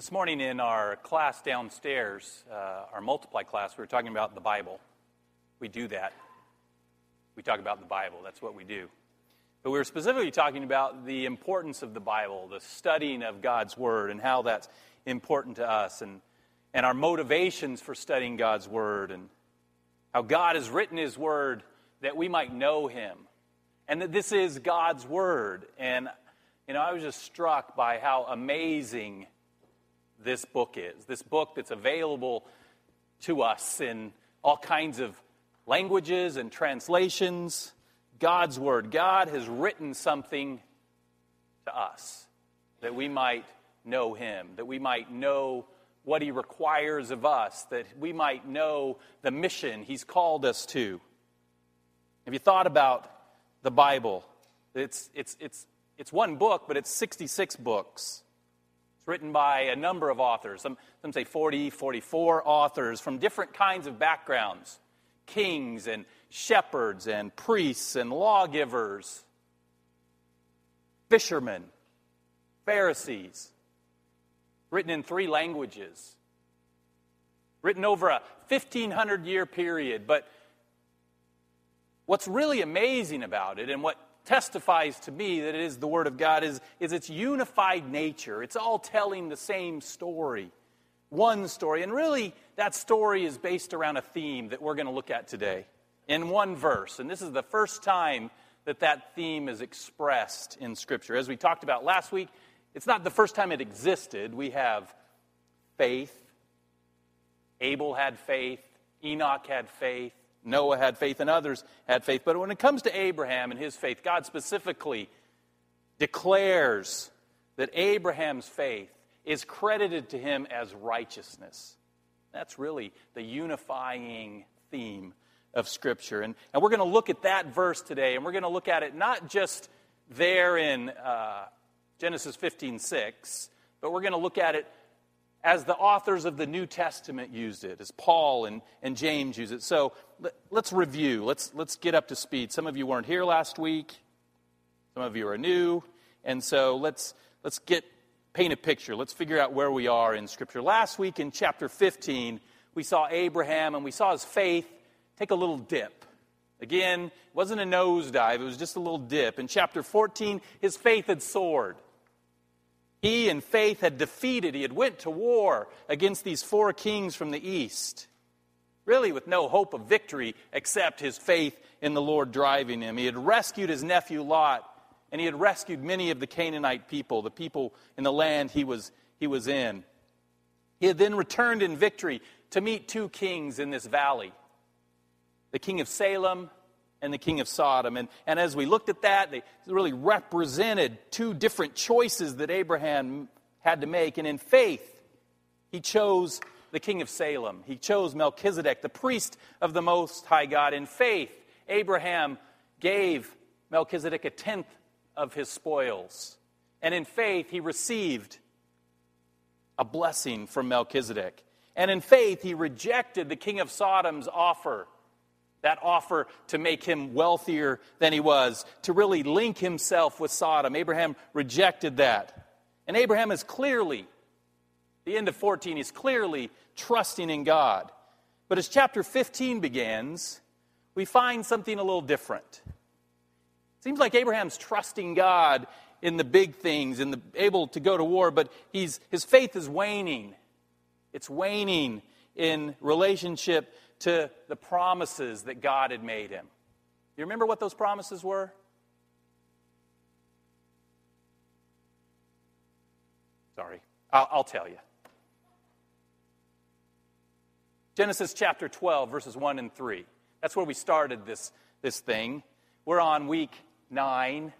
This morning in our class downstairs, uh, our multiply class, we were talking about the Bible. We do that. We talk about the Bible. That's what we do. But we were specifically talking about the importance of the Bible, the studying of God's Word, and how that's important to us, and, and our motivations for studying God's Word, and how God has written His Word that we might know Him, and that this is God's Word. And, you know, I was just struck by how amazing this book is. This book that's available to us in all kinds of languages and translations. God's Word. God has written something to us that we might know Him, that we might know what He requires of us, that we might know the mission He's called us to. Have you thought about the Bible? It's, it's, it's, it's one book, but it's 66 books. It's written by a number of authors. Some, some say 40, 44 authors from different kinds of backgrounds kings and shepherds and priests and lawgivers, fishermen, Pharisees. Written in three languages. Written over a 1500 year period. But what's really amazing about it and what testifies to me that it is the Word of God is, is its unified nature. It's all telling the same story, one story. And really, that story is based around a theme that we're going to look at today in one verse. And this is the first time that that theme is expressed in Scripture. As we talked about last week, it's not the first time it existed. We have faith. Abel had faith. Enoch had faith. Noah had faith and others had faith. But when it comes to Abraham and his faith, God specifically declares that Abraham's faith is credited to him as righteousness. That's really the unifying theme of Scripture. And, and we're going to look at that verse today, and we're going to look at it not just there in uh, Genesis 15 6, but we're going to look at it as the authors of the New Testament used it, as Paul and, and James use it. So let, us review. Let's, let's get up to speed. Some of you weren't here last week, some of you are new. And so let's, let's get paint a picture. Let's figure out where we are in Scripture. Last week in chapter 15, we saw Abraham and we saw his faith take a little dip. Again, it wasn't a nosedive, it was just a little dip. In chapter 14, his faith had soared. He in faith had defeated, he had went to war against these four kings from the east. Really with no hope of victory except his faith in the Lord driving him. He had rescued his nephew Lot, and he had rescued many of the Canaanite people, the people in the land he was, he was in. He had then returned in victory to meet two kings in this valley the king of Salem and the king of Sodom. And, and as we looked at that, they really represented two different choices that Abraham had to make. And in faith, he chose the king of Salem. He chose Melchizedek, the priest of the Most High God. In faith, Abraham gave Melchizedek a tenth of his spoils. And in faith, he received a blessing from Melchizedek. And in faith, he rejected the king of Sodom's offer that offer to make him wealthier than he was, to really link himself with Sodom. Abraham rejected that. And Abraham is clearly, the end of 14, he's clearly trusting in God. But as chapter 15 begins, we find something a little different. It seems like Abraham's trusting God in the big things, in the able to go to war, but he's, his faith is waning. It's waning in relationship to the promises that God had made him. You remember what those promises were? Sorry, I'll, I'll tell you. Genesis chapter 12, verses 1 and 3. That's where we started this, this thing. We're on week 9.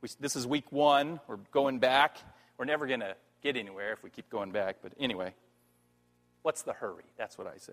We, this is week 1. We're going back. We're never going to get anywhere if we keep going back, but anyway. What's the hurry? That's what I say.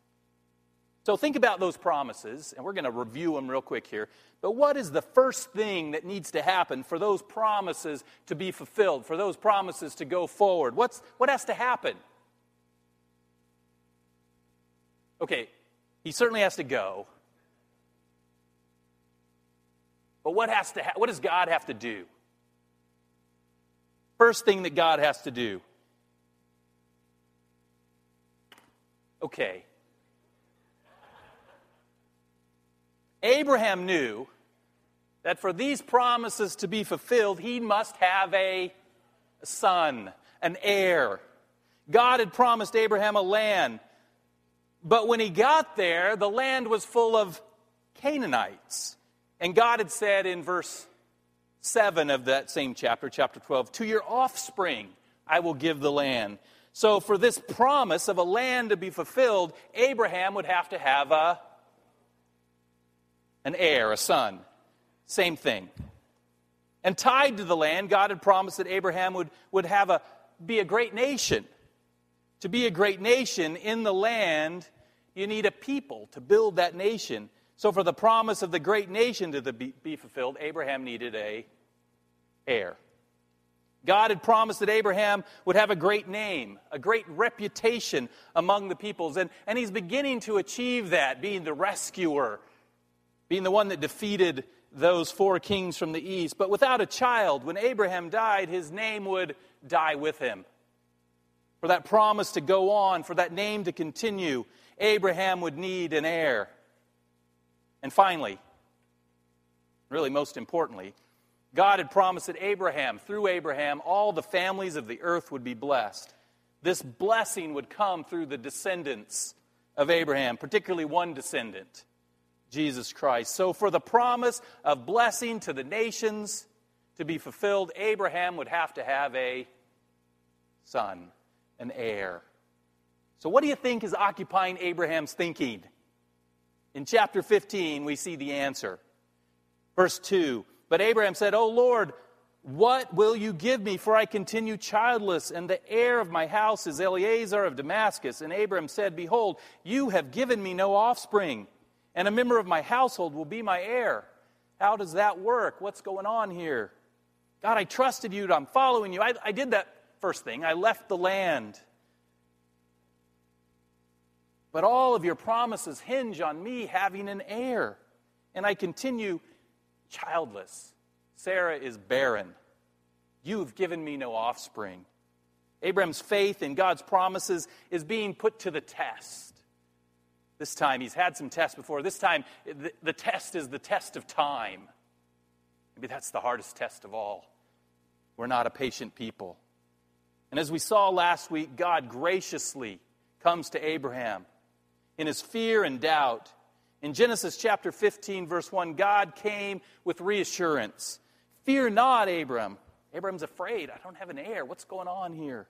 So think about those promises, and we're going to review them real quick here. But what is the first thing that needs to happen for those promises to be fulfilled, for those promises to go forward? What's, what has to happen? Okay, he certainly has to go. But what, has to ha- what does God have to do? First thing that God has to do. Okay. Abraham knew that for these promises to be fulfilled, he must have a son, an heir. God had promised Abraham a land, but when he got there, the land was full of Canaanites. And God had said in verse 7 of that same chapter, chapter 12, To your offspring I will give the land. So, for this promise of a land to be fulfilled, Abraham would have to have a, an heir, a son. Same thing. And tied to the land, God had promised that Abraham would, would have a, be a great nation. To be a great nation in the land, you need a people to build that nation. So, for the promise of the great nation to be, be fulfilled, Abraham needed a heir. God had promised that Abraham would have a great name, a great reputation among the peoples, and, and he's beginning to achieve that, being the rescuer, being the one that defeated those four kings from the east. But without a child, when Abraham died, his name would die with him. For that promise to go on, for that name to continue, Abraham would need an heir. And finally, really most importantly, God had promised that Abraham, through Abraham, all the families of the earth would be blessed. This blessing would come through the descendants of Abraham, particularly one descendant, Jesus Christ. So, for the promise of blessing to the nations to be fulfilled, Abraham would have to have a son, an heir. So, what do you think is occupying Abraham's thinking? In chapter 15, we see the answer. Verse 2 But Abraham said, O Lord, what will you give me? For I continue childless, and the heir of my house is Eliezer of Damascus. And Abraham said, Behold, you have given me no offspring, and a member of my household will be my heir. How does that work? What's going on here? God, I trusted you. I'm following you. I, I did that first thing. I left the land. But all of your promises hinge on me having an heir. And I continue childless. Sarah is barren. You've given me no offspring. Abraham's faith in God's promises is being put to the test. This time, he's had some tests before. This time, the, the test is the test of time. Maybe that's the hardest test of all. We're not a patient people. And as we saw last week, God graciously comes to Abraham in his fear and doubt. In Genesis chapter 15, verse 1, God came with reassurance. Fear not, Abram. Abram's afraid. I don't have an heir. What's going on here?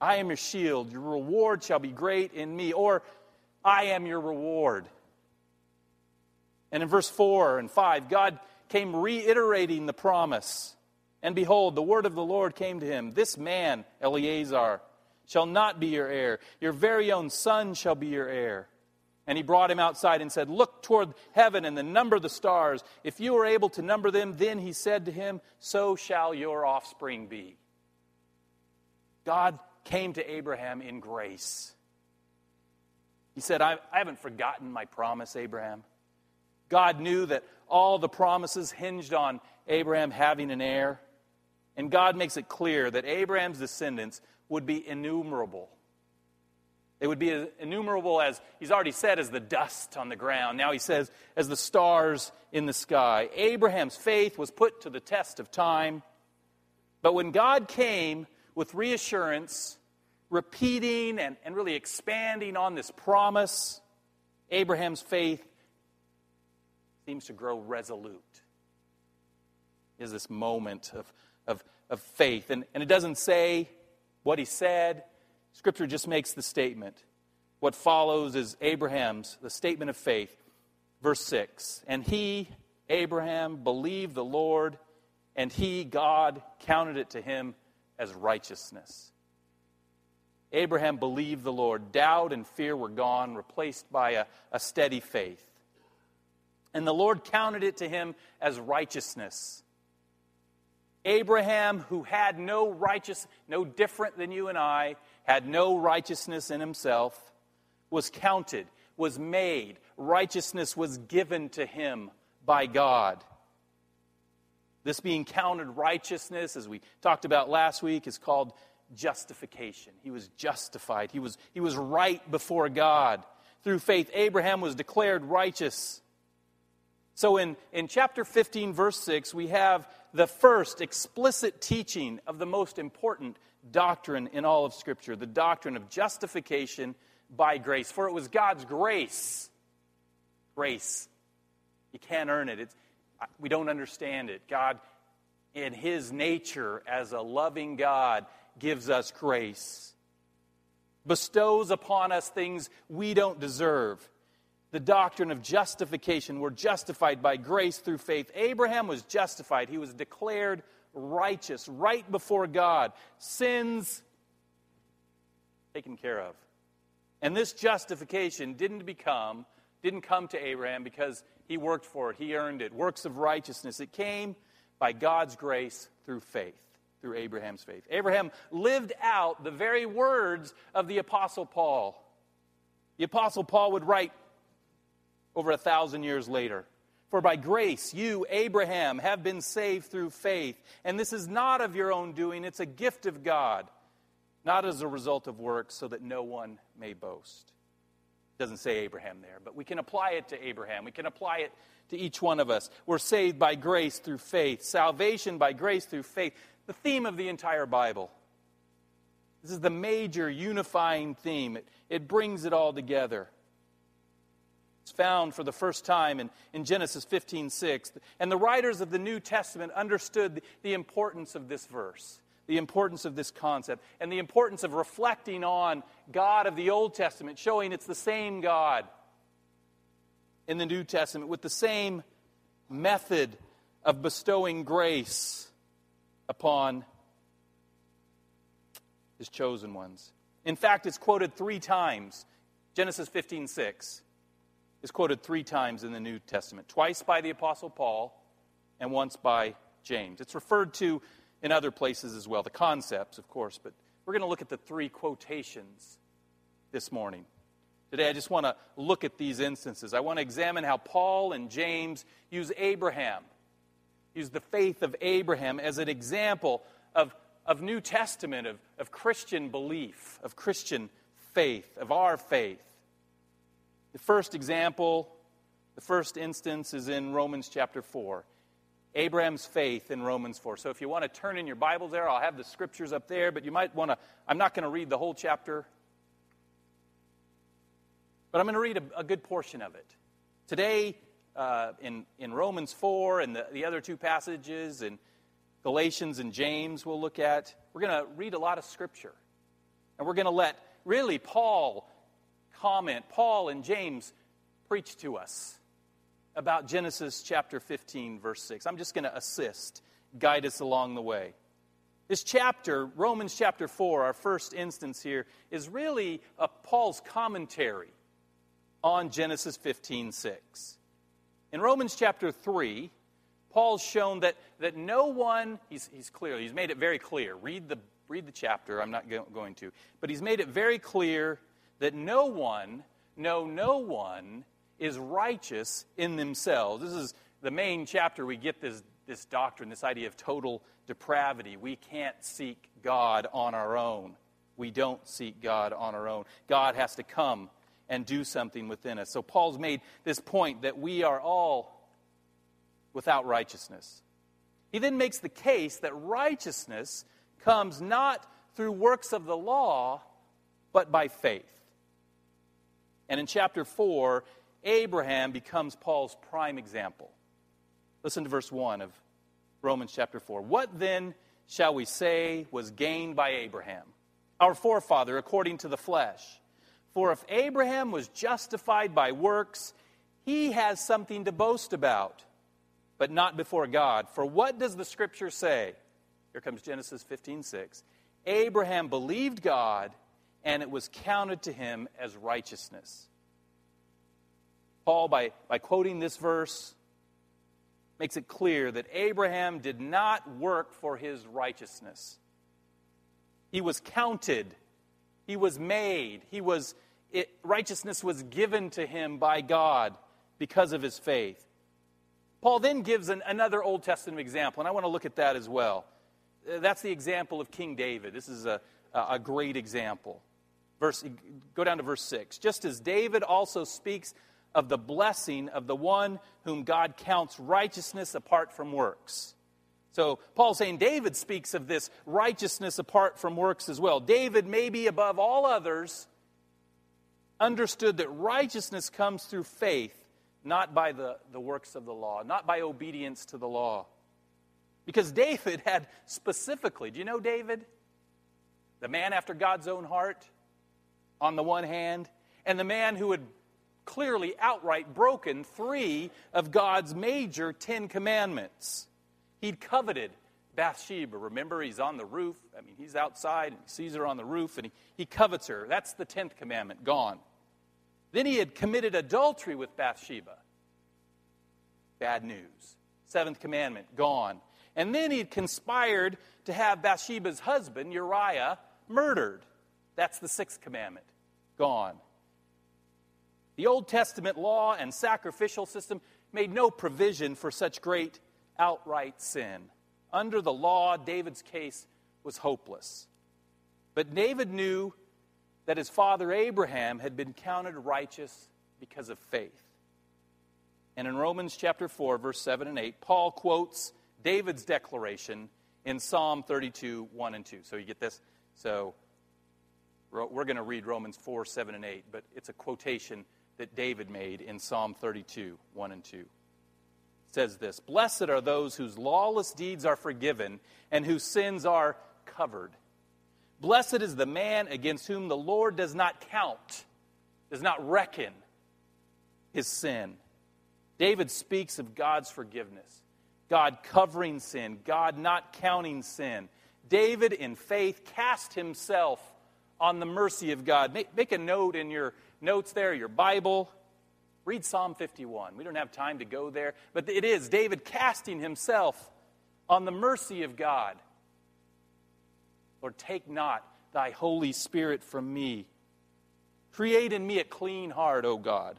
I am your shield. Your reward shall be great in me. Or, I am your reward. And in verse 4 and 5, God came reiterating the promise. And behold, the word of the Lord came to him This man, Eliezer, shall not be your heir. Your very own son shall be your heir. And he brought him outside and said, Look toward heaven and then number the stars. If you are able to number them, then he said to him, So shall your offspring be. God came to Abraham in grace. He said, I, I haven't forgotten my promise, Abraham. God knew that all the promises hinged on Abraham having an heir. And God makes it clear that Abraham's descendants would be innumerable. They would be innumerable as, he's already said, as the dust on the ground. Now he says, as the stars in the sky. Abraham's faith was put to the test of time. But when God came with reassurance, repeating and, and really expanding on this promise, Abraham's faith seems to grow resolute. Is this moment of, of, of faith. And, and it doesn't say what he said. Scripture just makes the statement. What follows is Abraham's, the statement of faith. Verse 6 And he, Abraham, believed the Lord, and he, God, counted it to him as righteousness. Abraham believed the Lord. Doubt and fear were gone, replaced by a, a steady faith. And the Lord counted it to him as righteousness. Abraham, who had no righteous, no different than you and I, had no righteousness in himself, was counted, was made, righteousness was given to him by God. This being counted righteousness, as we talked about last week, is called justification. He was justified. He was, he was right before God. Through faith, Abraham was declared righteous. So in, in chapter 15, verse 6, we have the first explicit teaching of the most important doctrine in all of Scripture the doctrine of justification by grace. For it was God's grace. Grace. You can't earn it. It's, we don't understand it. God, in His nature as a loving God, gives us grace, bestows upon us things we don't deserve. The doctrine of justification. We're justified by grace through faith. Abraham was justified, he was declared righteous right before God. Sins taken care of. And this justification didn't become, didn't come to Abraham because he worked for it, he earned it. Works of righteousness. It came by God's grace through faith through Abraham's faith. Abraham lived out the very words of the Apostle Paul. The Apostle Paul would write over a thousand years later For by grace you, Abraham, have been saved through faith. And this is not of your own doing, it's a gift of God, not as a result of works, so that no one may boast. It doesn't say Abraham there, but we can apply it to Abraham. We can apply it to each one of us. We're saved by grace through faith, salvation by grace through faith the theme of the entire Bible. This is the major unifying theme. It, it brings it all together. It's found for the first time in, in Genesis 15 6. And the writers of the New Testament understood the, the importance of this verse, the importance of this concept, and the importance of reflecting on God of the Old Testament, showing it's the same God in the New Testament with the same method of bestowing grace upon his chosen ones. In fact, it's quoted three times. Genesis 15 6 is quoted three times in the New Testament twice by the Apostle Paul and once by James. It's referred to in other places as well, the concepts, of course, but we're going to look at the three quotations this morning. Today, I just want to look at these instances. I want to examine how Paul and James use Abraham use the faith of Abraham as an example of, of New Testament, of, of Christian belief, of Christian faith, of our faith. The first example, the first instance is in Romans chapter 4. Abraham's faith in Romans 4. So if you want to turn in your Bibles there, I'll have the scriptures up there, but you might want to, I'm not going to read the whole chapter, but I'm going to read a, a good portion of it. Today, uh, in, in Romans 4 and the, the other two passages in Galatians and James we'll look at. We're going to read a lot of scripture. And we're going to let really Paul comment, Paul and James preach to us about Genesis chapter 15, verse 6. I'm just going to assist, guide us along the way. This chapter, Romans chapter 4, our first instance here, is really a Paul's commentary on Genesis 15, 6. In Romans chapter 3, Paul's shown that, that no one, he's, he's clear, he's made it very clear. Read the, read the chapter, I'm not go, going to. But he's made it very clear that no one, no, no one is righteous in themselves. This is the main chapter we get this, this doctrine, this idea of total depravity. We can't seek God on our own. We don't seek God on our own. God has to come and do something within us. So Paul's made this point that we are all without righteousness. He then makes the case that righteousness comes not through works of the law, but by faith. And in chapter 4, Abraham becomes Paul's prime example. Listen to verse 1 of Romans chapter 4. What then shall we say was gained by Abraham, our forefather according to the flesh? For if Abraham was justified by works, he has something to boast about, but not before God. For what does the scripture say? Here comes Genesis 15 6. Abraham believed God, and it was counted to him as righteousness. Paul, by, by quoting this verse, makes it clear that Abraham did not work for his righteousness. He was counted, he was made, he was, it, righteousness was given to him by God because of his faith. Paul then gives an, another Old Testament example, and I want to look at that as well. Uh, that's the example of King David. This is a, a great example. Verse, go down to verse 6. Just as David also speaks of the blessing of the one whom God counts righteousness apart from works. So Paul's saying David speaks of this righteousness apart from works as well. David, maybe above all others, understood that righteousness comes through faith, not by the, the works of the law, not by obedience to the law. Because David had specifically, do you know David? The man after God's own heart, on the one hand, and the man who had clearly outright broken three of God's major Ten Commandments. He'd coveted Bathsheba. Remember, he's on the roof. I mean, he's outside and he sees her on the roof and he, he covets her. That's the tenth commandment, gone. Then he had committed adultery with Bathsheba. Bad news. Seventh commandment, gone. And then he had conspired to have Bathsheba's husband, Uriah, murdered. That's the sixth commandment, gone. The Old Testament law and sacrificial system made no provision for such great outright sin. Under the law, David's case was hopeless. But David knew that his father Abraham had been counted righteous because of faith. And in Romans chapter 4, verse 7 and 8, Paul quotes David's declaration in Psalm 32, 1 and 2. So you get this? So we're going to read Romans 4, 7 and 8, but it's a quotation that David made in Psalm 32, 1 and 2. It says this Blessed are those whose lawless deeds are forgiven and whose sins are covered. Blessed is the man against whom the Lord does not count, does not reckon his sin. David speaks of God's forgiveness, God covering sin, God not counting sin. David, in faith, cast himself on the mercy of God. Make, make a note in your notes there, your Bible. Read Psalm 51. We don't have time to go there, but it is David casting himself on the mercy of God. Take not thy Holy Spirit from me. Create in me a clean heart, O God.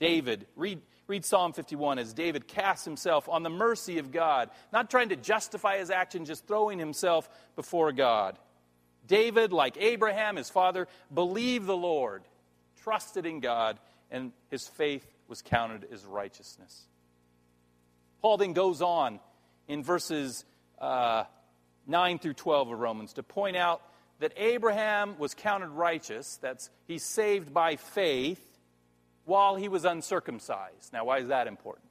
David, read, read Psalm 51 as David casts himself on the mercy of God, not trying to justify his action, just throwing himself before God. David, like Abraham, his father, believed the Lord, trusted in God, and his faith was counted as righteousness. Paul then goes on in verses uh, 9 through 12 of Romans to point out that Abraham was counted righteous, that's he's saved by faith, while he was uncircumcised. Now, why is that important?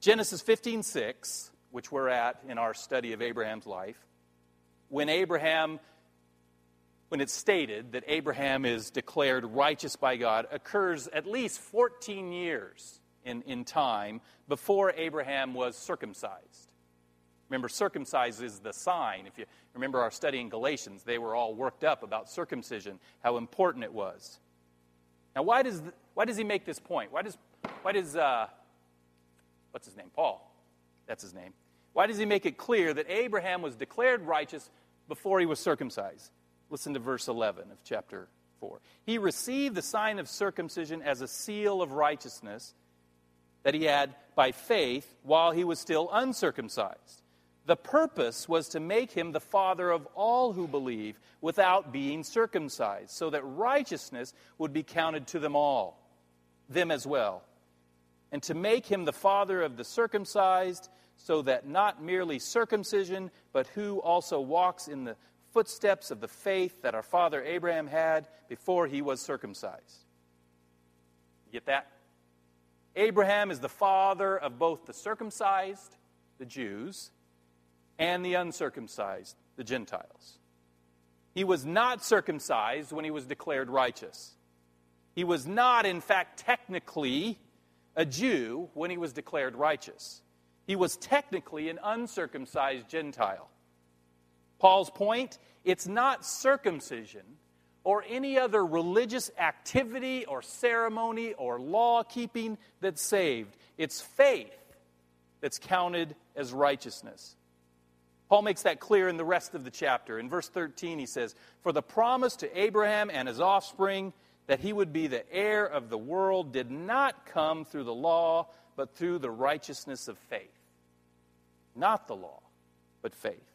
Genesis 15 6, which we're at in our study of Abraham's life, when Abraham, when it's stated that Abraham is declared righteous by God, occurs at least 14 years in, in time before Abraham was circumcised. Remember, circumcised is the sign. If you remember our study in Galatians, they were all worked up about circumcision, how important it was. Now, why does, why does he make this point? Why does, why does uh, what's his name? Paul. That's his name. Why does he make it clear that Abraham was declared righteous before he was circumcised? Listen to verse 11 of chapter 4. He received the sign of circumcision as a seal of righteousness that he had by faith while he was still uncircumcised. The purpose was to make him the father of all who believe without being circumcised, so that righteousness would be counted to them all, them as well. And to make him the father of the circumcised so that not merely circumcision, but who also walks in the footsteps of the faith that our father Abraham had before he was circumcised. You get that? Abraham is the father of both the circumcised, the Jews, and the uncircumcised, the Gentiles. He was not circumcised when he was declared righteous. He was not, in fact, technically a Jew when he was declared righteous. He was technically an uncircumcised Gentile. Paul's point it's not circumcision or any other religious activity or ceremony or law keeping that's saved. It's faith that's counted as righteousness. Paul makes that clear in the rest of the chapter. In verse 13, he says, For the promise to Abraham and his offspring that he would be the heir of the world did not come through the law, but through the righteousness of faith. Not the law, but faith.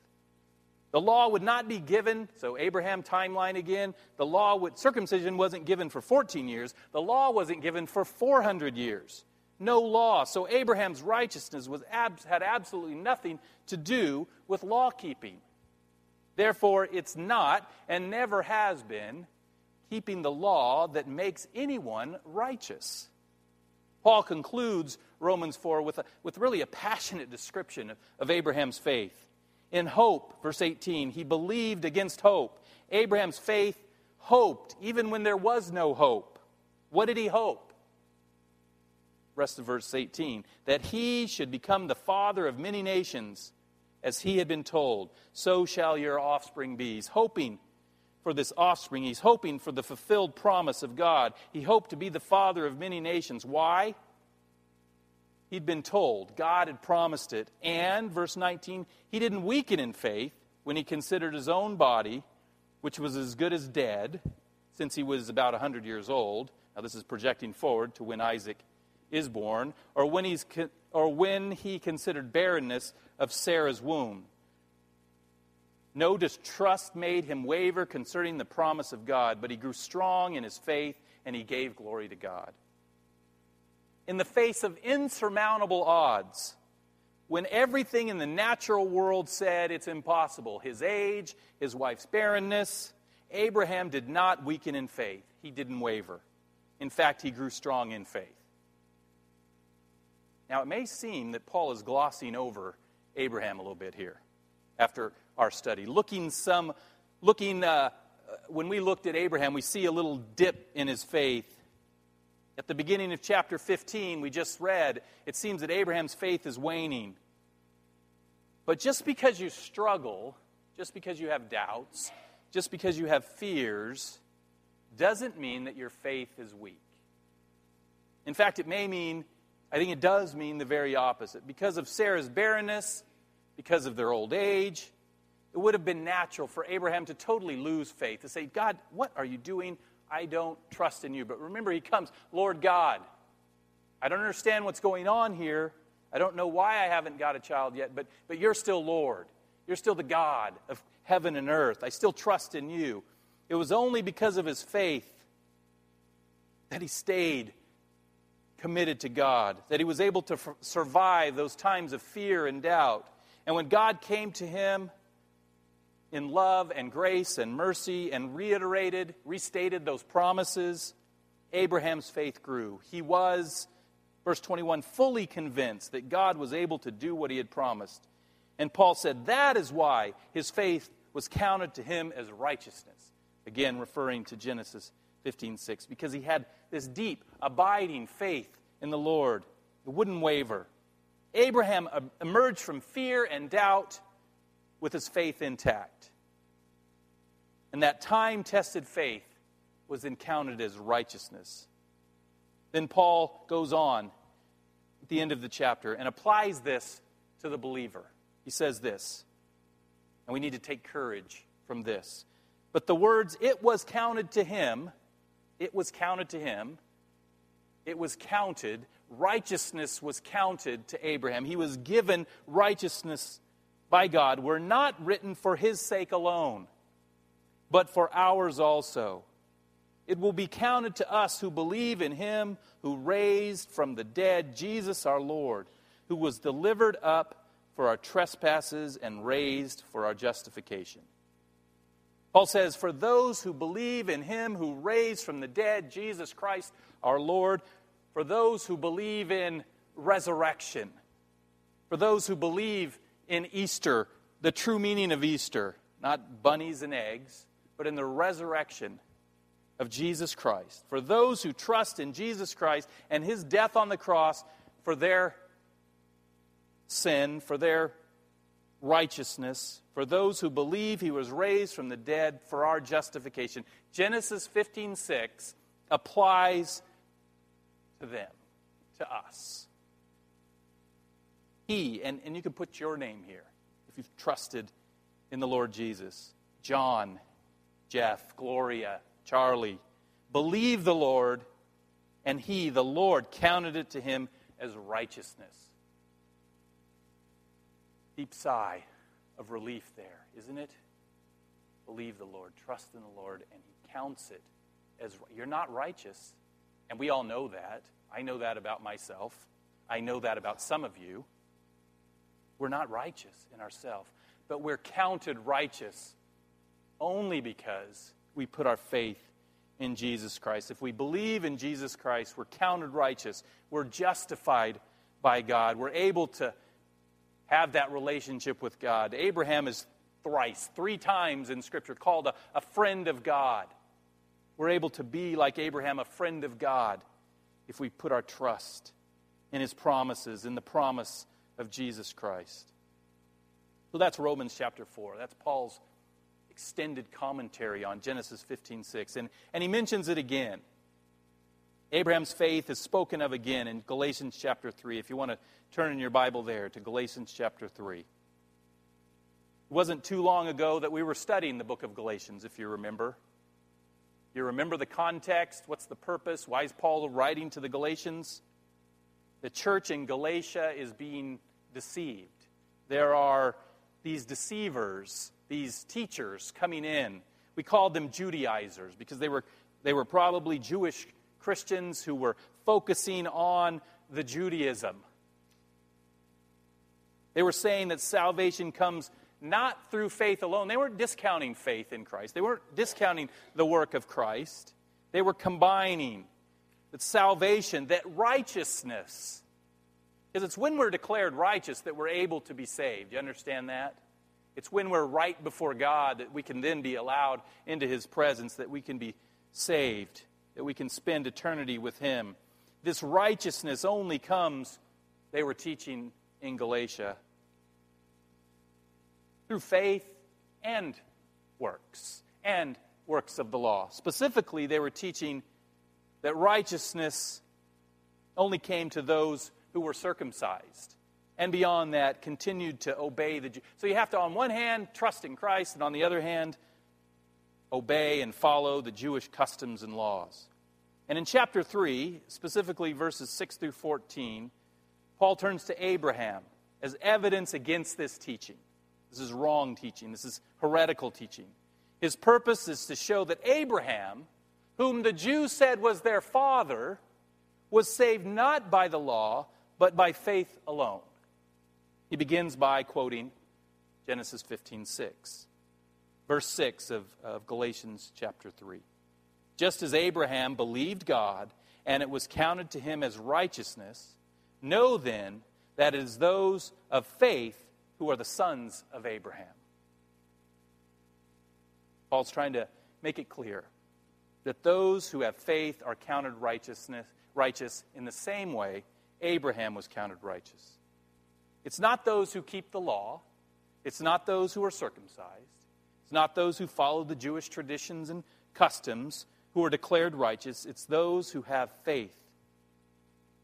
The law would not be given, so Abraham timeline again. The law would, circumcision wasn't given for 14 years. The law wasn't given for 400 years. No law. So Abraham's righteousness was ab, had absolutely nothing to do with law keeping. Therefore, it's not and never has been keeping the law that makes anyone righteous. Paul concludes Romans 4 with, a, with really a passionate description of, of Abraham's faith. In hope, verse 18, he believed against hope. Abraham's faith hoped even when there was no hope. What did he hope? Rest of verse 18 that he should become the father of many nations, as he had been told, so shall your offspring be. He's hoping for this offspring. He's hoping for the fulfilled promise of God. He hoped to be the father of many nations. Why? He'd been told, God had promised it. And, verse 19, he didn't weaken in faith when he considered his own body, which was as good as dead, since he was about 100 years old. Now, this is projecting forward to when Isaac is born, or when, he's, or when he considered barrenness of Sarah's womb. No distrust made him waver concerning the promise of God, but he grew strong in his faith and he gave glory to God. In the face of insurmountable odds, when everything in the natural world said it's impossible his age, his wife's barrenness Abraham did not weaken in faith. He didn't waver. In fact, he grew strong in faith. Now, it may seem that Paul is glossing over Abraham a little bit here after our study. Looking some, looking, uh, when we looked at Abraham, we see a little dip in his faith. At the beginning of chapter 15, we just read, it seems that Abraham's faith is waning. But just because you struggle, just because you have doubts, just because you have fears, doesn't mean that your faith is weak. In fact, it may mean, I think it does mean the very opposite. Because of Sarah's barrenness, because of their old age, it would have been natural for Abraham to totally lose faith, to say, God, what are you doing? I don't trust in you. But remember, he comes, Lord God, I don't understand what's going on here. I don't know why I haven't got a child yet, but, but you're still Lord. You're still the God of heaven and earth. I still trust in you. It was only because of his faith that he stayed committed to God, that he was able to f- survive those times of fear and doubt. And when God came to him in love and grace and mercy and reiterated, restated those promises, Abraham's faith grew. He was, verse 21, fully convinced that God was able to do what he had promised. And Paul said that is why his faith was counted to him as righteousness. Again, referring to Genesis 15:6, because he had this deep, abiding faith in the Lord. It wouldn't waver. Abraham uh, emerged from fear and doubt with his faith intact. And that time tested faith was then counted as righteousness. Then Paul goes on at the end of the chapter and applies this to the believer. He says this, and we need to take courage from this. But the words, it was counted to him, it was counted to him, it was counted, righteousness was counted to Abraham. He was given righteousness by God were not written for his sake alone, but for ours also. It will be counted to us who believe in him who raised from the dead Jesus our Lord, who was delivered up for our trespasses and raised for our justification. Paul says, For those who believe in him who raised from the dead Jesus Christ our Lord, for those who believe in resurrection, for those who believe in Easter, the true meaning of Easter, not bunnies and eggs, but in the resurrection of Jesus Christ. For those who trust in Jesus Christ and his death on the cross for their sin, for their righteousness for those who believe he was raised from the dead for our justification. Genesis 15:6 applies to them, to us. He, and, and you can put your name here if you've trusted in the Lord Jesus. John, Jeff, Gloria, Charlie, believe the Lord, and he, the Lord, counted it to him as righteousness. Deep sigh of relief there, isn't it? Believe the Lord, trust in the Lord, and he counts it as you're not righteous. And we all know that. I know that about myself. I know that about some of you. We're not righteous in ourselves, but we're counted righteous only because we put our faith in Jesus Christ. If we believe in Jesus Christ, we're counted righteous. We're justified by God. We're able to have that relationship with God. Abraham is thrice, three times in Scripture, called a, a friend of God. We're able to be like Abraham, a friend of God, if we put our trust in his promises, in the promise of Jesus Christ. So that's Romans chapter 4. That's Paul's extended commentary on Genesis 15:6 and, and he mentions it again. Abraham's faith is spoken of again in Galatians chapter 3. If you want to turn in your Bible there to Galatians chapter 3. It wasn't too long ago that we were studying the book of Galatians, if you remember. You remember the context? What's the purpose? Why is Paul writing to the Galatians? The church in Galatia is being deceived. There are these deceivers these teachers coming in. We called them Judaizers because they were, they were probably Jewish Christians who were focusing on the Judaism. They were saying that salvation comes not through faith alone. They weren't discounting faith in Christ, they weren't discounting the work of Christ. They were combining that salvation, that righteousness. Because it's when we're declared righteous that we're able to be saved. You understand that? It's when we're right before God that we can then be allowed into His presence, that we can be saved, that we can spend eternity with Him. This righteousness only comes, they were teaching in Galatia, through faith and works, and works of the law. Specifically, they were teaching that righteousness only came to those who were circumcised and beyond that continued to obey the So you have to, on one hand, trust in Christ, and on the other hand, obey and follow the Jewish customs and laws. And in chapter 3, specifically verses 6 through 14, Paul turns to Abraham as evidence against this teaching. This is wrong teaching, this is heretical teaching. His purpose is to show that Abraham, whom the Jews said was their father, was saved not by the law, but by faith alone. He begins by quoting Genesis 15 6, verse 6 of, of Galatians chapter 3. Just as Abraham believed God, and it was counted to him as righteousness, know then that it is those of faith who are the sons of Abraham. Paul's trying to make it clear that those who have faith are counted righteousness, righteous in the same way Abraham was counted righteous. It's not those who keep the law, it's not those who are circumcised, it's not those who follow the Jewish traditions and customs who are declared righteous, it's those who have faith.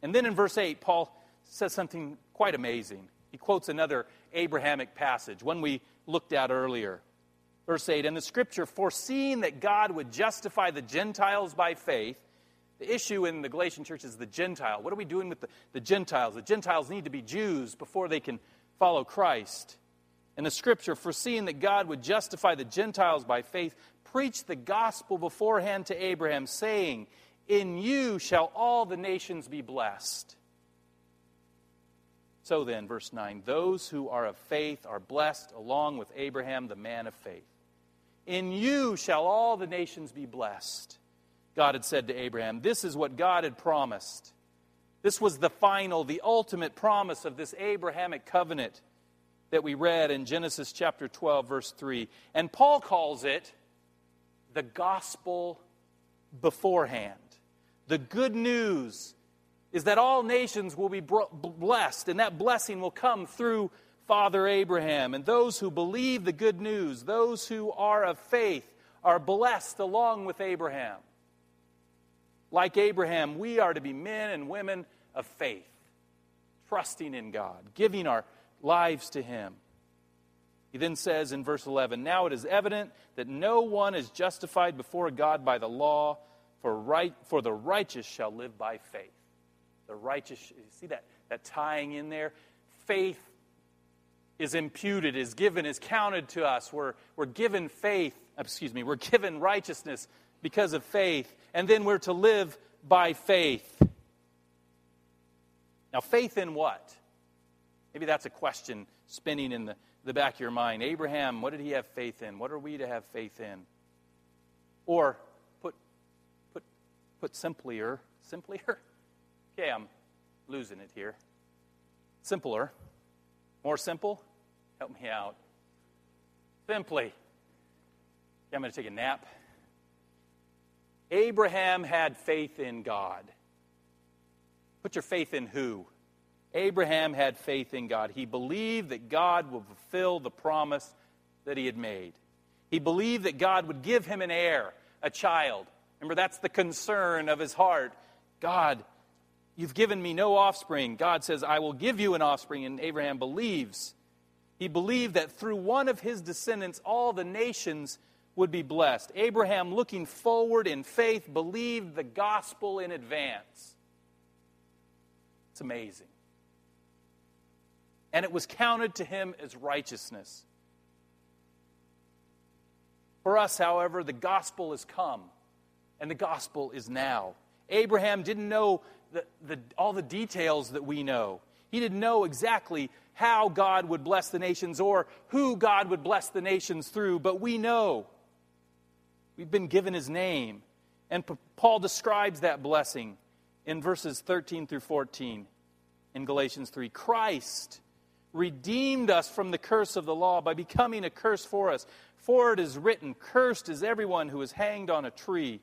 And then in verse 8, Paul says something quite amazing. He quotes another Abrahamic passage, one we looked at earlier. Verse 8, and the scripture, foreseeing that God would justify the Gentiles by faith, the issue in the Galatian church is the Gentile. What are we doing with the, the Gentiles? The Gentiles need to be Jews before they can follow Christ. And the scripture, foreseeing that God would justify the Gentiles by faith, preached the gospel beforehand to Abraham, saying, In you shall all the nations be blessed. So then, verse 9, those who are of faith are blessed along with Abraham, the man of faith. In you shall all the nations be blessed. God had said to Abraham. This is what God had promised. This was the final, the ultimate promise of this Abrahamic covenant that we read in Genesis chapter 12, verse 3. And Paul calls it the gospel beforehand. The good news is that all nations will be blessed, and that blessing will come through Father Abraham. And those who believe the good news, those who are of faith, are blessed along with Abraham. Like Abraham, we are to be men and women of faith, trusting in God, giving our lives to Him. He then says in verse 11 Now it is evident that no one is justified before God by the law, for, right, for the righteous shall live by faith. The righteous, you see that, that tying in there? Faith is imputed, is given, is counted to us. We're, we're given faith, excuse me, we're given righteousness because of faith, and then we're to live by faith. Now, faith in what? Maybe that's a question spinning in the, the back of your mind. Abraham, what did he have faith in? What are we to have faith in? Or, put, put, put simpler, simpler? Okay, I'm losing it here. Simpler. More simple? Help me out. Simply. Okay, I'm going to take a nap. Abraham had faith in God. Put your faith in who? Abraham had faith in God. He believed that God would fulfill the promise that he had made. He believed that God would give him an heir, a child. Remember, that's the concern of his heart. God, You've given me no offspring. God says, I will give you an offspring. And Abraham believes. He believed that through one of his descendants, all the nations would be blessed. Abraham, looking forward in faith, believed the gospel in advance. It's amazing. And it was counted to him as righteousness. For us, however, the gospel has come, and the gospel is now. Abraham didn't know the, the, all the details that we know. He didn't know exactly how God would bless the nations or who God would bless the nations through, but we know. We've been given his name. And Paul describes that blessing in verses 13 through 14 in Galatians 3. Christ redeemed us from the curse of the law by becoming a curse for us. For it is written, Cursed is everyone who is hanged on a tree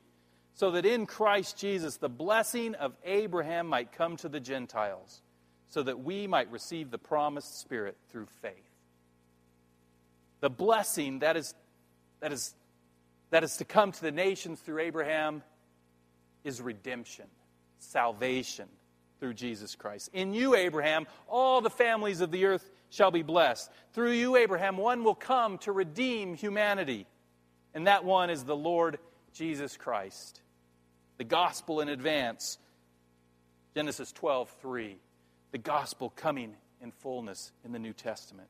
so that in Christ Jesus the blessing of Abraham might come to the Gentiles, so that we might receive the promised Spirit through faith. The blessing that is, that is, that is to come to the nations through Abraham is redemption, salvation through Jesus Christ. In you, Abraham, all the families of the earth shall be blessed. Through you, Abraham, one will come to redeem humanity, and that one is the Lord Jesus Christ. The gospel in advance. Genesis 12, 3. The gospel coming in fullness in the New Testament.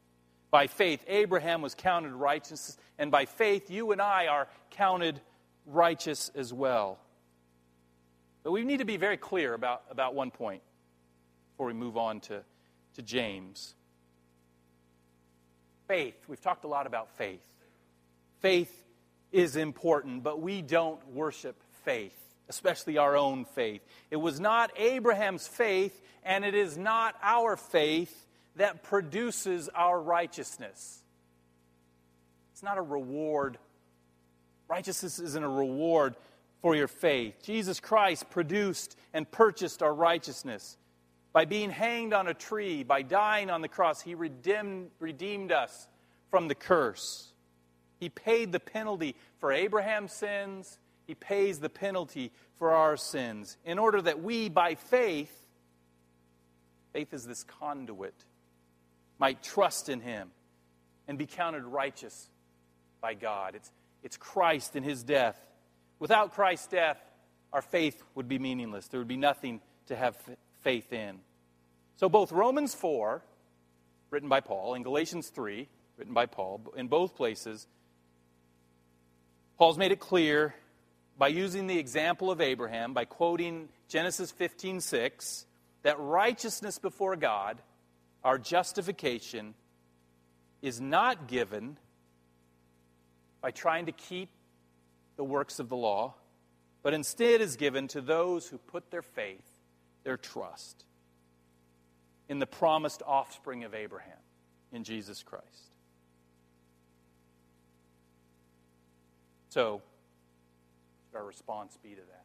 By faith, Abraham was counted righteous, and by faith, you and I are counted righteous as well. But we need to be very clear about, about one point before we move on to, to James. Faith. We've talked a lot about faith. Faith is important, but we don't worship faith, especially our own faith. It was not Abraham's faith, and it is not our faith that produces our righteousness. It's not a reward. Righteousness isn't a reward for your faith. Jesus Christ produced and purchased our righteousness. By being hanged on a tree, by dying on the cross, He redeemed, redeemed us from the curse. He paid the penalty for Abraham's sins. He pays the penalty for our sins in order that we, by faith, faith is this conduit, might trust in Him and be counted righteous by God. It's, it's Christ in His death. Without Christ's death, our faith would be meaningless. There would be nothing to have faith in. So, both Romans 4, written by Paul, and Galatians 3, written by Paul, in both places, Paul's made it clear by using the example of Abraham, by quoting Genesis 15 6, that righteousness before God, our justification, is not given by trying to keep the works of the law, but instead is given to those who put their faith, their trust, in the promised offspring of Abraham, in Jesus Christ. So, our response be to that?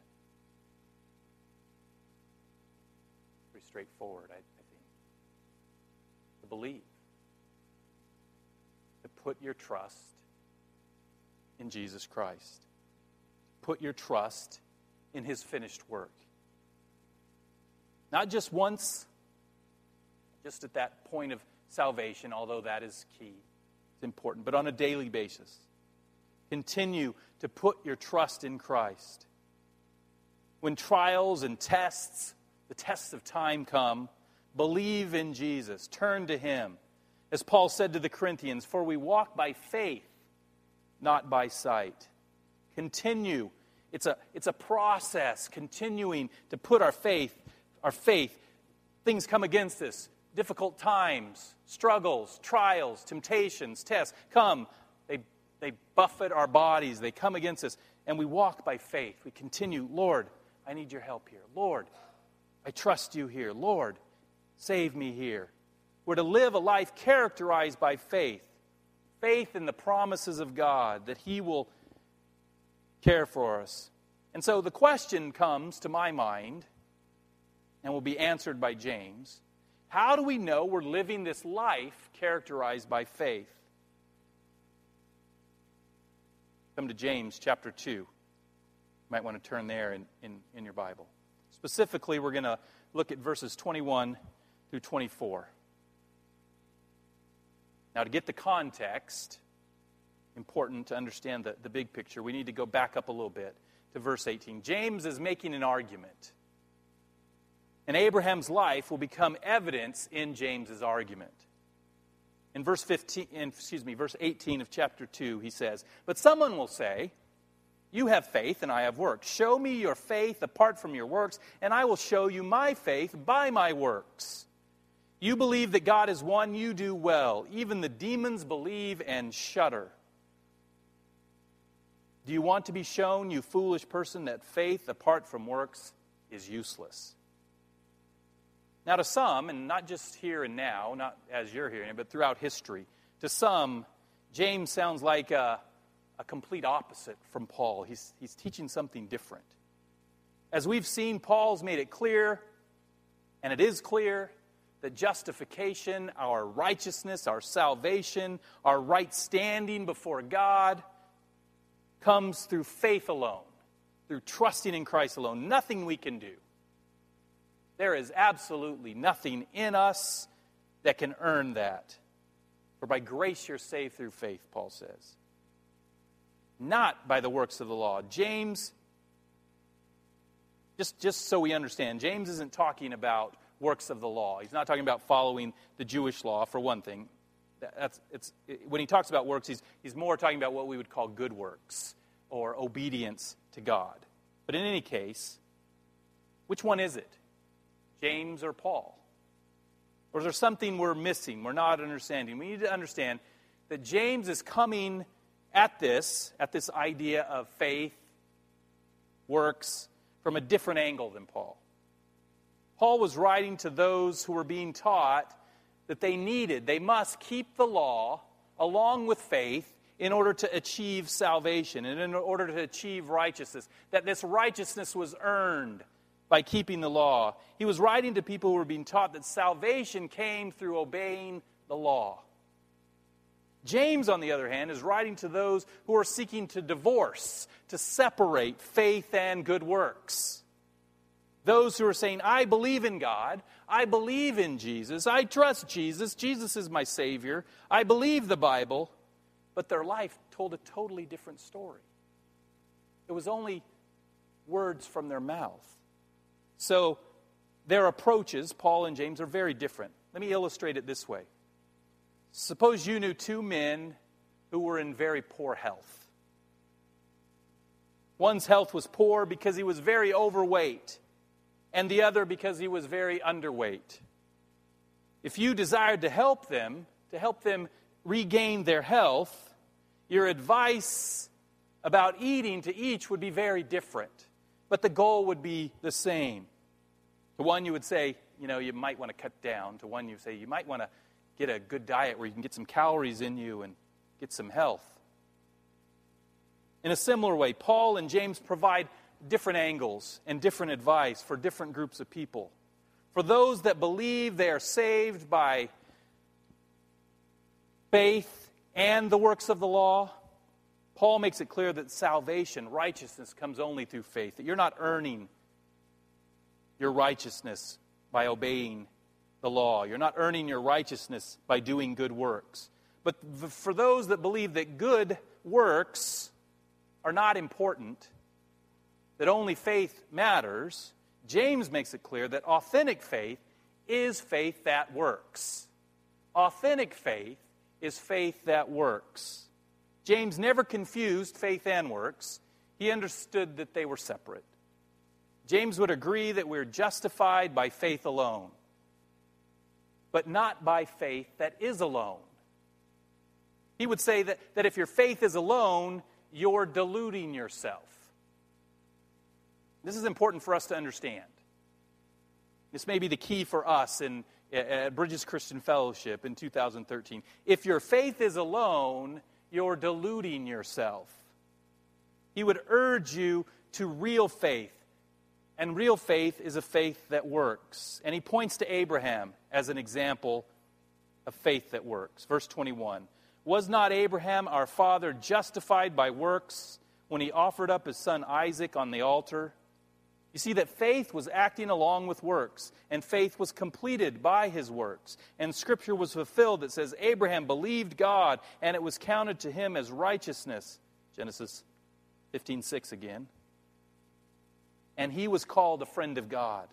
Pretty straightforward, I, I think. To believe. To put your trust in Jesus Christ. Put your trust in his finished work. Not just once, just at that point of salvation, although that is key. It's important, but on a daily basis. Continue to put your trust in Christ. When trials and tests, the tests of time come, believe in Jesus, turn to him. As Paul said to the Corinthians, for we walk by faith, not by sight. Continue. It's a, it's a process, continuing to put our faith, our faith. Things come against us, difficult times, struggles, trials, temptations, tests come. They, they buffet our bodies, they come against us, and we walk by faith. We continue, Lord, I need your help here. Lord, I trust you here. Lord, save me here. We're to live a life characterized by faith faith in the promises of God that He will care for us. And so the question comes to my mind and will be answered by James how do we know we're living this life characterized by faith? Come to James chapter 2. You might want to turn there in, in, in your Bible. Specifically, we're going to look at verses 21 through 24. Now, to get the context, important to understand the, the big picture, we need to go back up a little bit to verse 18. James is making an argument. And Abraham's life will become evidence in James's argument. In verse 15, excuse me, verse 18 of chapter 2, he says, But someone will say, You have faith and I have works. Show me your faith apart from your works, and I will show you my faith by my works. You believe that God is one, you do well. Even the demons believe and shudder. Do you want to be shown, you foolish person, that faith apart from works is useless? Now, to some, and not just here and now, not as you're hearing it, but throughout history, to some, James sounds like a, a complete opposite from Paul. He's, he's teaching something different. As we've seen, Paul's made it clear, and it is clear, that justification, our righteousness, our salvation, our right standing before God comes through faith alone, through trusting in Christ alone. Nothing we can do. There is absolutely nothing in us that can earn that. For by grace you're saved through faith, Paul says. Not by the works of the law. James, just, just so we understand, James isn't talking about works of the law. He's not talking about following the Jewish law, for one thing. That's, it's, when he talks about works, he's, he's more talking about what we would call good works or obedience to God. But in any case, which one is it? James or Paul? Or is there something we're missing, we're not understanding? We need to understand that James is coming at this, at this idea of faith, works, from a different angle than Paul. Paul was writing to those who were being taught that they needed, they must keep the law along with faith in order to achieve salvation and in order to achieve righteousness. That this righteousness was earned by keeping the law. He was writing to people who were being taught that salvation came through obeying the law. James, on the other hand, is writing to those who are seeking to divorce, to separate faith and good works. Those who are saying, I believe in God, I believe in Jesus, I trust Jesus, Jesus is my Savior, I believe the Bible, but their life told a totally different story. It was only words from their mouth. So their approaches, Paul and James, are very different. Let me illustrate it this way. Suppose you knew two men who were in very poor health. One's health was poor because he was very overweight and the other because he was very underweight. If you desired to help them, to help them regain their health, your advice about eating to each would be very different, but the goal would be the same. To one, you would say, you know, you might want to cut down. To one, you say, you might want to get a good diet where you can get some calories in you and get some health. In a similar way, Paul and James provide different angles and different advice for different groups of people. For those that believe they are saved by faith and the works of the law. Paul makes it clear that salvation, righteousness, comes only through faith, that you're not earning your righteousness by obeying the law. You're not earning your righteousness by doing good works. But for those that believe that good works are not important, that only faith matters, James makes it clear that authentic faith is faith that works. Authentic faith is faith that works. James never confused faith and works, he understood that they were separate. James would agree that we're justified by faith alone, but not by faith that is alone. He would say that, that if your faith is alone, you're deluding yourself. This is important for us to understand. This may be the key for us in, at Bridges Christian Fellowship in 2013. If your faith is alone, you're deluding yourself. He would urge you to real faith. And real faith is a faith that works. And he points to Abraham as an example of faith that works. Verse 21 Was not Abraham, our father, justified by works when he offered up his son Isaac on the altar? You see that faith was acting along with works, and faith was completed by his works. And scripture was fulfilled that says, Abraham believed God, and it was counted to him as righteousness. Genesis 15 6 again. And he was called a friend of God.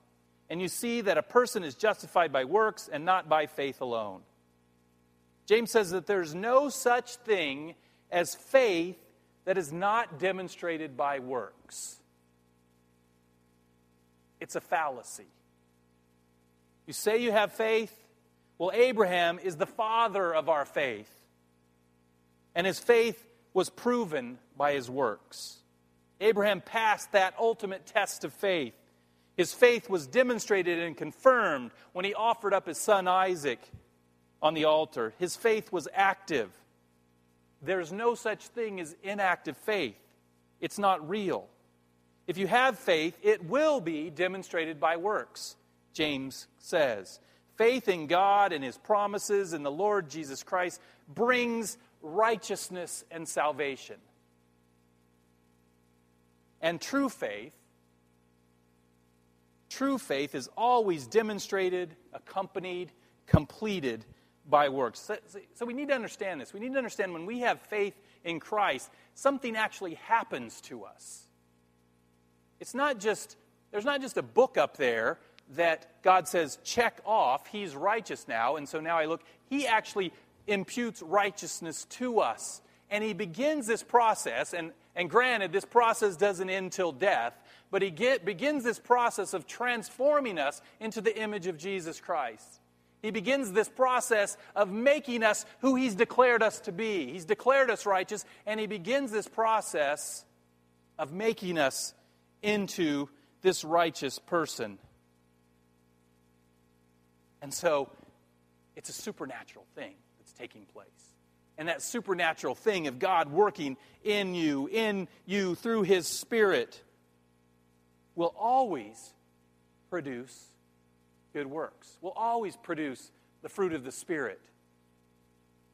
And you see that a person is justified by works and not by faith alone. James says that there's no such thing as faith that is not demonstrated by works. It's a fallacy. You say you have faith. Well, Abraham is the father of our faith. And his faith was proven by his works. Abraham passed that ultimate test of faith. His faith was demonstrated and confirmed when he offered up his son Isaac on the altar. His faith was active. There's no such thing as inactive faith, it's not real. If you have faith, it will be demonstrated by works, James says. Faith in God and his promises in the Lord Jesus Christ brings righteousness and salvation. And true faith, true faith is always demonstrated, accompanied, completed by works. So, so, we need to understand this. We need to understand when we have faith in Christ, something actually happens to us. It's not just, there's not just a book up there that God says, check off, he's righteous now, and so now I look. He actually imputes righteousness to us. And he begins this process, and, and granted, this process doesn't end till death, but he get, begins this process of transforming us into the image of Jesus Christ. He begins this process of making us who he's declared us to be. He's declared us righteous, and he begins this process of making us into this righteous person. And so it's a supernatural thing that's taking place. And that supernatural thing of God working in you, in you through His Spirit, will always produce good works, will always produce the fruit of the Spirit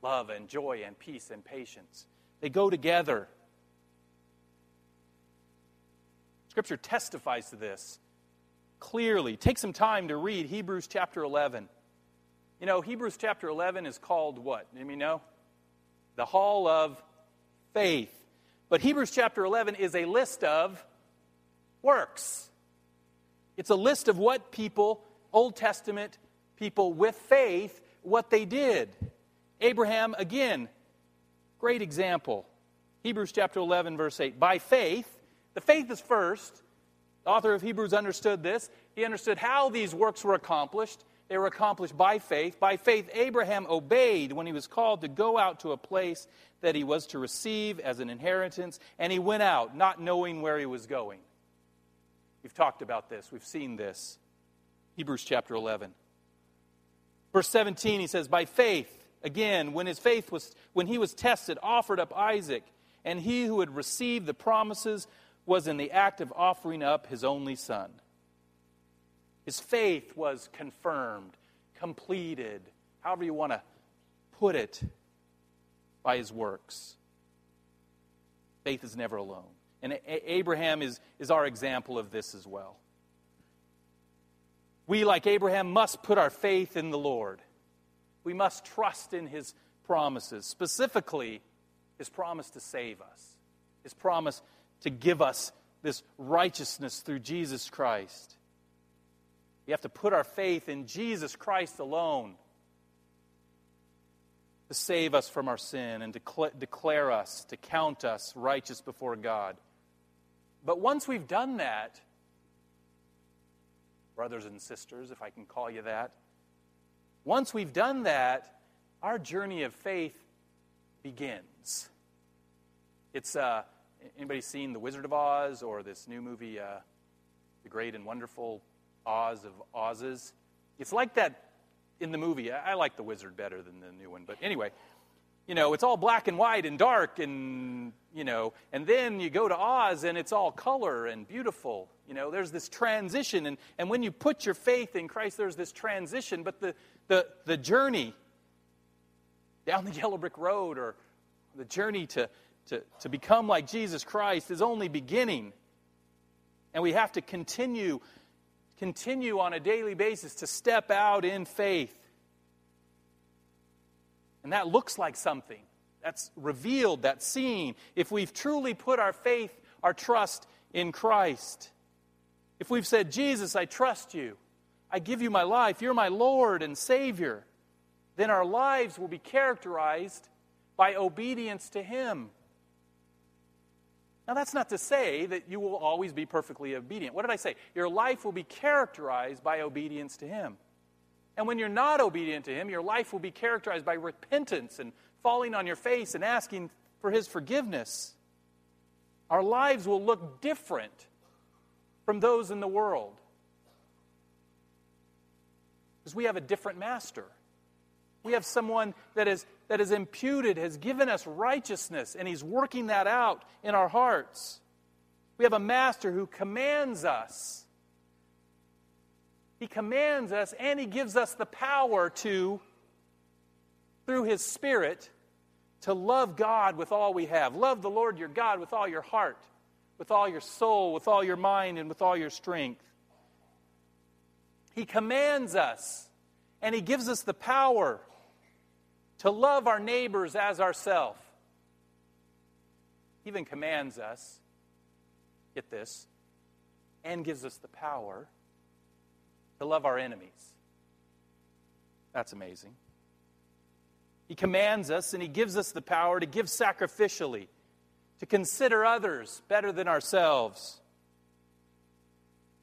love and joy and peace and patience. They go together. Scripture testifies to this clearly. Take some time to read Hebrews chapter 11. You know, Hebrews chapter 11 is called what? Me know? The Hall of Faith. But Hebrews chapter 11 is a list of works. It's a list of what people, Old Testament people with faith, what they did. Abraham, again, great example. Hebrews chapter 11, verse 8. By faith, the faith is first. The author of Hebrews understood this. He understood how these works were accomplished. They were accomplished by faith. By faith, Abraham obeyed when he was called to go out to a place that he was to receive as an inheritance, and he went out, not knowing where he was going. We've talked about this, we've seen this. Hebrews chapter 11. Verse 17, he says, By faith, again, when his faith was, when he was tested, offered up Isaac, and he who had received the promises was in the act of offering up his only son. His faith was confirmed, completed, however you want to put it. by his works. Faith is never alone. And Abraham is, is our example of this as well. We, like Abraham, must put our faith in the Lord. We must trust in his promises, specifically, his promise to save us, his promise to give us this righteousness through Jesus Christ. We have to put our faith in Jesus Christ alone to save us from our sin and to declare us, to count us righteous before God. But once we've done that, brothers and sisters, if I can call you that, once we've done that, our journey of faith begins. It's uh, anybody seen The Wizard of Oz or this new movie, uh, The Great and Wonderful Oz of Oz's? It's like that in the movie. I, I like The Wizard better than the new one, but anyway, you know, it's all black and white and dark and, you know, and then you go to Oz and it's all color and beautiful. You know, there's this transition. And, and when you put your faith in Christ, there's this transition. But the, the, the journey down the yellow brick road or the journey to, to, to become like Jesus Christ is only beginning. And we have to continue, continue on a daily basis to step out in faith. And that looks like something. That's revealed, that's seen. If we've truly put our faith, our trust in Christ. If we've said, Jesus, I trust you, I give you my life, you're my Lord and Savior, then our lives will be characterized by obedience to Him. Now, that's not to say that you will always be perfectly obedient. What did I say? Your life will be characterized by obedience to Him. And when you're not obedient to Him, your life will be characterized by repentance and falling on your face and asking for His forgiveness. Our lives will look different from those in the world because we have a different master. We have someone that is, that is imputed, has given us righteousness, and He's working that out in our hearts. We have a master who commands us he commands us and He gives us the power to, through His Spirit, to love God with all we have. Love the Lord your God with all your heart, with all your soul, with all your mind, and with all your strength. He commands us and He gives us the power to love our neighbors as ourselves. Even commands us, get this, and gives us the power to love our enemies. That's amazing. He commands us and He gives us the power to give sacrificially, to consider others better than ourselves,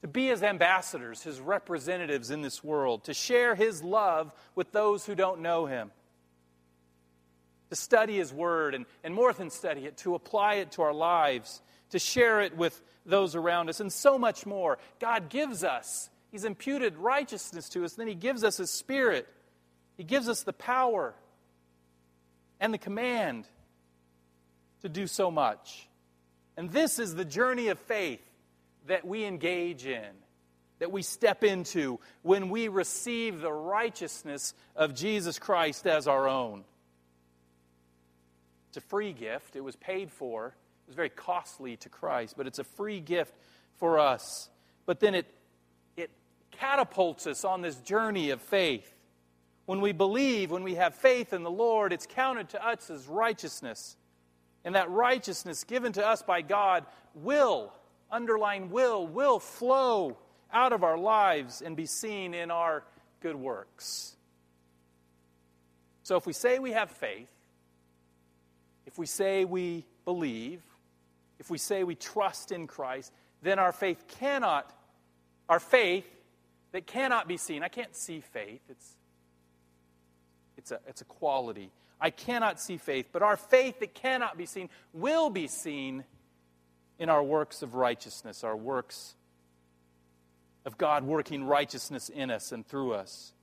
to be His ambassadors, His representatives in this world, to share His love with those who don't know Him, to study His Word, and, and more than study it, to apply it to our lives, to share it with those around us, and so much more. God gives us He's imputed righteousness to us. Then He gives us His Spirit. He gives us the power and the command to do so much. And this is the journey of faith that we engage in, that we step into when we receive the righteousness of Jesus Christ as our own. A free gift, it was paid for. It was very costly to Christ, but it's a free gift for us. But then it, it catapults us on this journey of faith. When we believe, when we have faith in the Lord, it's counted to us as righteousness. And that righteousness given to us by God will, underline will, will flow out of our lives and be seen in our good works. So if we say we have faith, if we say we believe, if we say we trust in Christ, then our faith cannot, our faith that cannot be seen. I can't see faith. It's, it's, a, it's a quality. I cannot see faith, but our faith that cannot be seen will be seen in our works of righteousness, our works of God working righteousness in us and through us.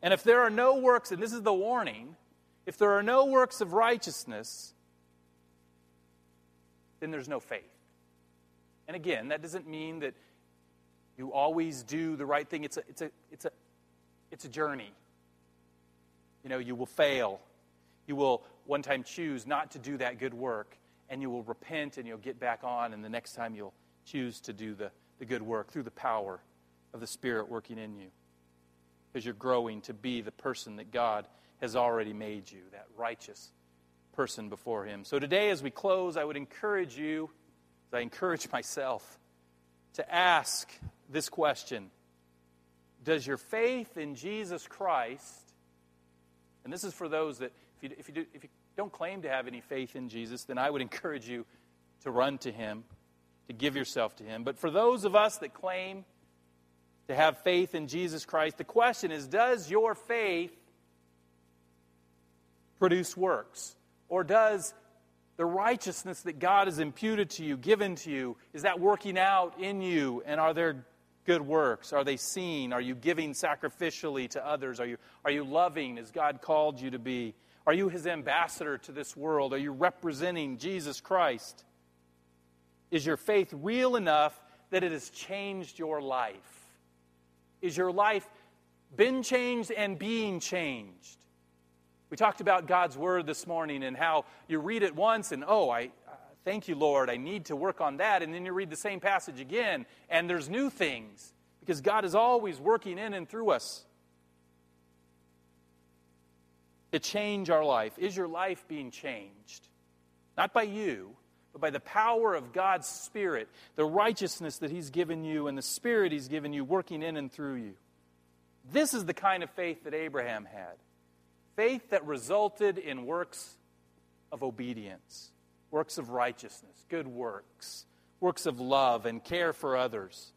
And if there are no works, and this is the warning, if there are no works of righteousness, then there's no faith. And again, that doesn't mean that you always do the right thing. It's a, it's a, it's a, it's a journey. You know, you will fail. you will one time choose not to do that good work, and you will repent and you'll get back on, and the next time you'll choose to do the, the good work through the power of the Spirit working in you. Because you're growing to be the person that God has already made you, that righteous person before Him. So today, as we close, I would encourage you, as I encourage myself, to ask this question Does your faith in Jesus Christ, and this is for those that, if you, if you, do, if you don't claim to have any faith in Jesus, then I would encourage you to run to Him, to give yourself to Him. But for those of us that claim to have faith in Jesus Christ, the question is Does your faith produce works? Or does the righteousness that God has imputed to you, given to you, is that working out in you? And are there good works? Are they seen? Are you giving sacrificially to others? Are you, are you loving as God called you to be? Are you his ambassador to this world? Are you representing Jesus Christ? Is your faith real enough that it has changed your life? Is your life been changed and being changed? We talked about God's Word this morning and how you read it once and, oh, I uh, thank you, Lord, I need to work on that. And then you read the same passage again and there's new things because God is always working in and through us to change our life. Is your life being changed? Not by you, but by the power of God's Spirit, the righteousness that He's given you and the Spirit He's given you working in and through you. This is the kind of faith that Abraham had faith that resulted in works of obedience, works of righteousness, good works, works of love and care for others.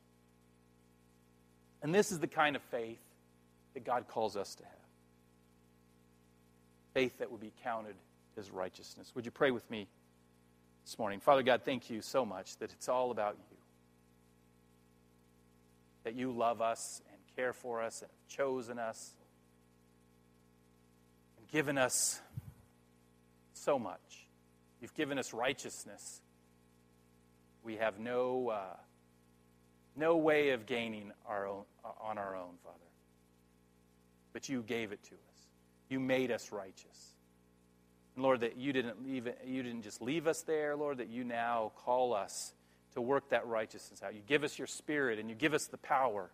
And this is the kind of faith that God calls us to have faith that would be counted as righteousness. Would you pray with me this morning? Father God, thank you so much that it's all about you. That you love us and care for us and have chosen us given us so much. You've given us righteousness. We have no, uh, no way of gaining our own, uh, on our own, Father. But you gave it to us. You made us righteous. And Lord, that you didn't, leave you didn't just leave us there, Lord, that you now call us to work that righteousness out. You give us your spirit and you give us the power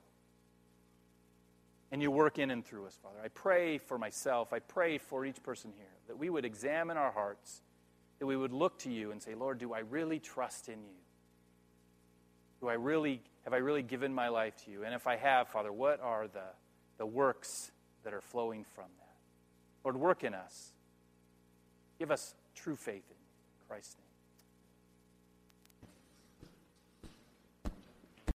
and you work in and through us, Father. I pray for myself. I pray for each person here that we would examine our hearts, that we would look to you and say, Lord, do I really trust in you? Do I really have I really given my life to you? And if I have, Father, what are the, the works that are flowing from that? Lord, work in us. Give us true faith in Christ's name.